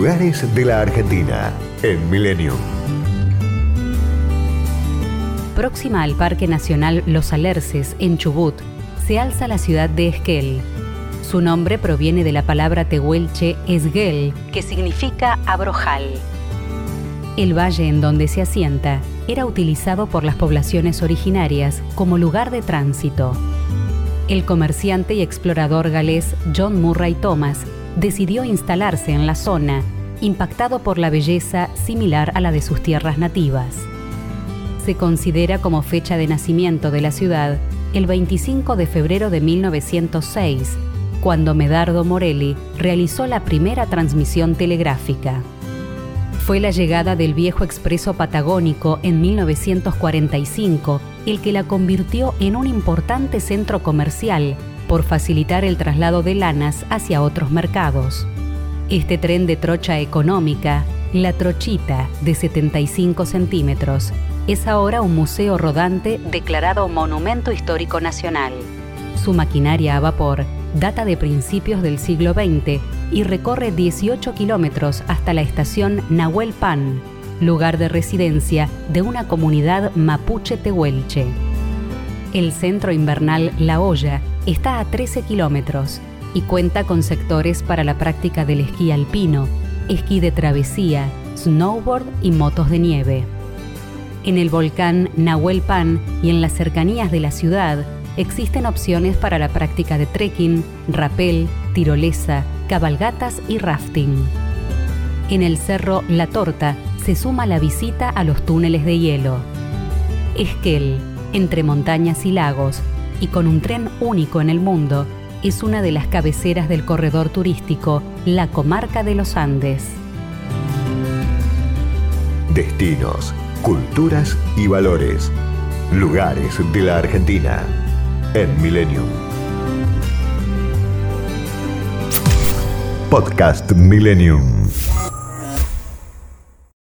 Lugares de la Argentina en Millennium. Próxima al Parque Nacional Los Alerces, en Chubut, se alza la ciudad de Esquel. Su nombre proviene de la palabra tehuelche esguel, que significa abrojal. El valle en donde se asienta era utilizado por las poblaciones originarias como lugar de tránsito. El comerciante y explorador galés John Murray Thomas decidió instalarse en la zona, impactado por la belleza similar a la de sus tierras nativas. Se considera como fecha de nacimiento de la ciudad el 25 de febrero de 1906, cuando Medardo Morelli realizó la primera transmisión telegráfica. Fue la llegada del viejo expreso patagónico en 1945 el que la convirtió en un importante centro comercial por facilitar el traslado de lanas hacia otros mercados. Este tren de trocha económica, la Trochita, de 75 centímetros, es ahora un museo rodante declarado Monumento Histórico Nacional. Su maquinaria a vapor data de principios del siglo XX y recorre 18 kilómetros hasta la estación Nahuel Pan, lugar de residencia de una comunidad mapuche tehuelche. El centro invernal La Olla está a 13 kilómetros y cuenta con sectores para la práctica del esquí alpino, esquí de travesía, snowboard y motos de nieve. En el volcán Nahuel Pan y en las cercanías de la ciudad existen opciones para la práctica de trekking, rapel, tirolesa, cabalgatas y rafting. En el cerro La Torta se suma la visita a los túneles de hielo. Esquel, entre montañas y lagos, y con un tren único en el mundo, es una de las cabeceras del corredor turístico La Comarca de los Andes. Destinos, culturas y valores. Lugares de la Argentina en Millennium. Podcast Millennium.